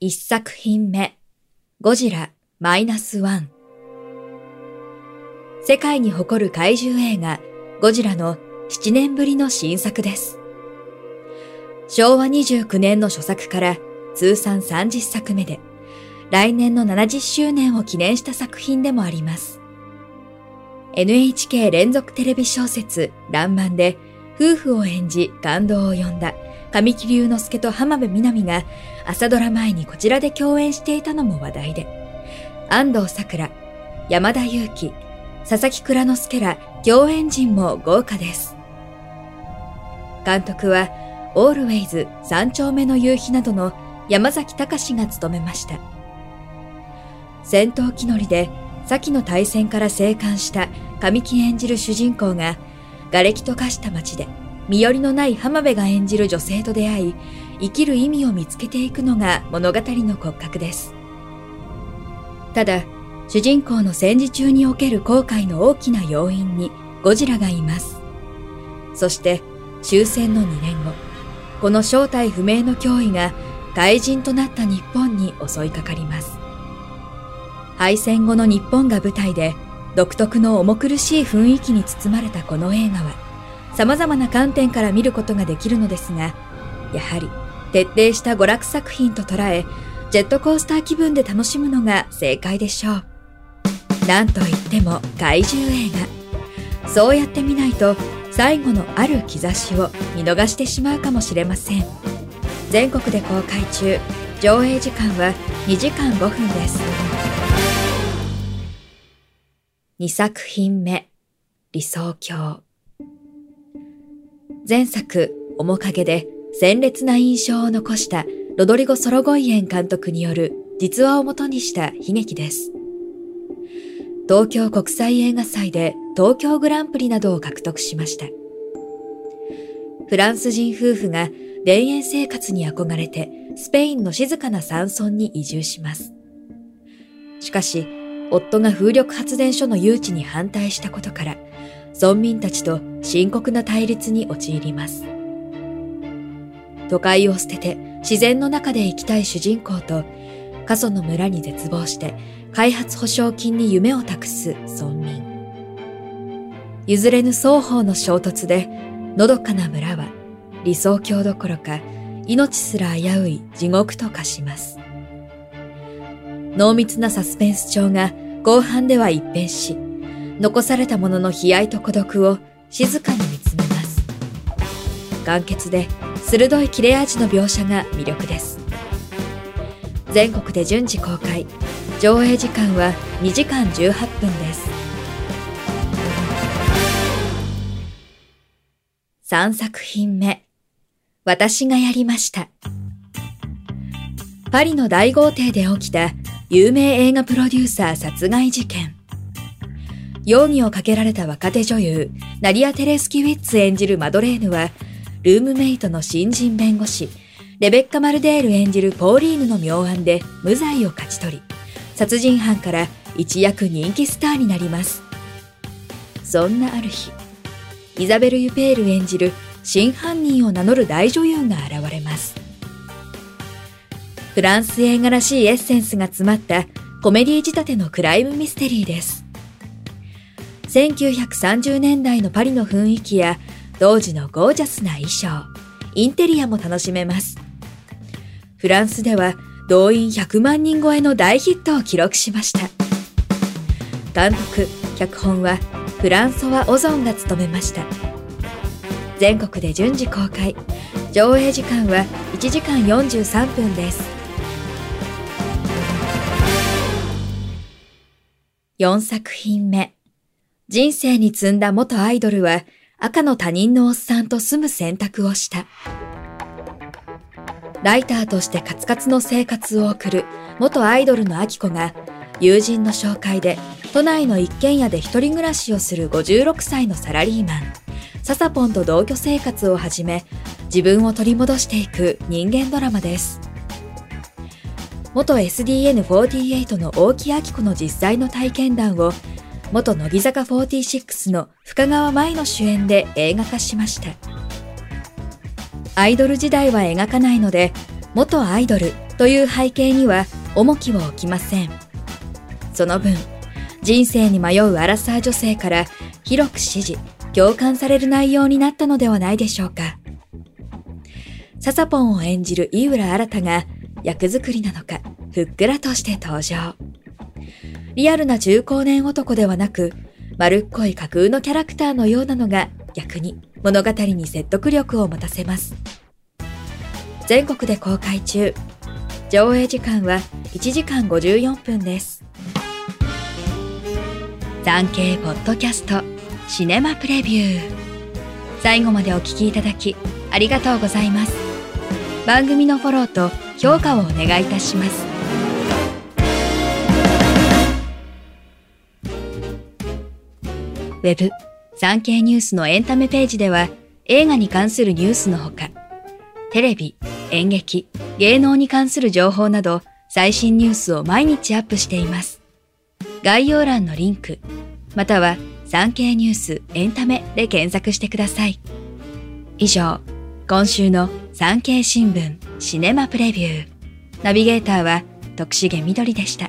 1作品目ゴジラマイナスワン世界に誇る怪獣映画ゴジラの7年ぶりの新作です。昭和29年の初作から通算30作目で、来年の70周年を記念した作品でもあります。NHK 連続テレビ小説、らんまんで、夫婦を演じ感動を呼んだ神木隆之介と浜辺美波が朝ドラ前にこちらで共演していたのも話題で、安藤桜、山田裕貴、佐々木蔵之介ら共演陣も豪華です。監督は、オールウェイズ三丁目の夕日などの山崎隆が務めました。戦闘機乗りで先の大戦から生還した神木演じる主人公が、瓦礫と化した街で身寄りのない浜辺が演じる女性と出会い、生きる意味を見つけていくのが物語の骨格です。ただ、主人公の戦時中における後悔の大きな要因にゴジラがいます。そして終戦の2年後、この正体不明の脅威が怪人となった日本に襲いかかります。敗戦後の日本が舞台で独特の重苦しい雰囲気に包まれたこの映画は様々な観点から見ることができるのですが、やはり徹底した娯楽作品と捉え、ジェットコースター気分で楽しむのが正解でしょう。なんといっても怪獣映画。そうやって見ないと最後のある兆しを見逃してしまうかもしれません全国で公開中上映時間は2時間5分です2作品目理想郷前作面影で鮮烈な印象を残したロドリゴ・ソロゴイエン監督による実話をもとにした悲劇です東京国際映画祭で東京グランプリなどを獲得しました。フランス人夫婦が田園生活に憧れてスペインの静かな山村に移住します。しかし、夫が風力発電所の誘致に反対したことから、村民たちと深刻な対立に陥ります。都会を捨てて自然の中で生きたい主人公と、過疎の村に絶望して開発保証金に夢を託す村民。譲れぬ双方の衝突で、のどかな村は理想郷どころか命すら危うい地獄と化します。濃密なサスペンス調が後半では一変し、残された者の悲哀と孤独を静かに見つめます。簡潔で鋭い切れ味の描写が魅力です。全国で順次公開。上映時間は2時間18分です。3作品目。私がやりました。パリの大豪邸で起きた有名映画プロデューサー殺害事件。容疑をかけられた若手女優、ナリア・テレスキウィッツ演じるマドレーヌは、ルームメイトの新人弁護士、レベッカ・マルデール演じるポーリーヌの妙案で無罪を勝ち取り、殺人犯から一躍人気スターになります。そんなある日、イザベル・ユペール演じる真犯人を名乗る大女優が現れます。フランス映画らしいエッセンスが詰まったコメディ仕立てのクライムミステリーです。1930年代のパリの雰囲気や当時のゴージャスな衣装、インテリアも楽しめます。フランスでは動員100万人超えの大ヒットを記録しました。監督、脚本はフランソワ・オゾンが務めました。全国で順次公開。上映時間は1時間43分です。4作品目。人生に積んだ元アイドルは赤の他人のおっさんと住む選択をした。ライターとしてカツカツの生活を送る元アイドルのアキコが友人の紹介で都内の一軒家で一人暮らしをする56歳のサラリーマン、ササポンと同居生活を始め、自分を取り戻していく人間ドラマです。元 SDN48 の大木明子の実際の体験談を、元乃木坂46の深川舞の主演で映画化しました。アイドル時代は描かないので、元アイドルという背景には重きを置きません。その分、人生に迷うアラサー女性から広く支持、共感される内容になったのではないでしょうか。ササポンを演じる井浦新が役作りなのか、ふっくらとして登場。リアルな中高年男ではなく、丸っこい架空のキャラクターのようなのが逆に物語に説得力を持たせます。全国で公開中。上映時間は1時間54分です。産経ポッドキャストシネマプレビュー最後までお聞きいただきありがとうございます番組のフォローと評価をお願いいたしますウェブ産経ニュースのエンタメページでは映画に関するニュースのほかテレビ、演劇、芸能に関する情報など最新ニュースを毎日アップしています概要欄のリンクまたは産経ニュースエンタメで検索してください。以上、今週の産経新聞シネマプレビュー。ナビゲーターは徳重みどりでした。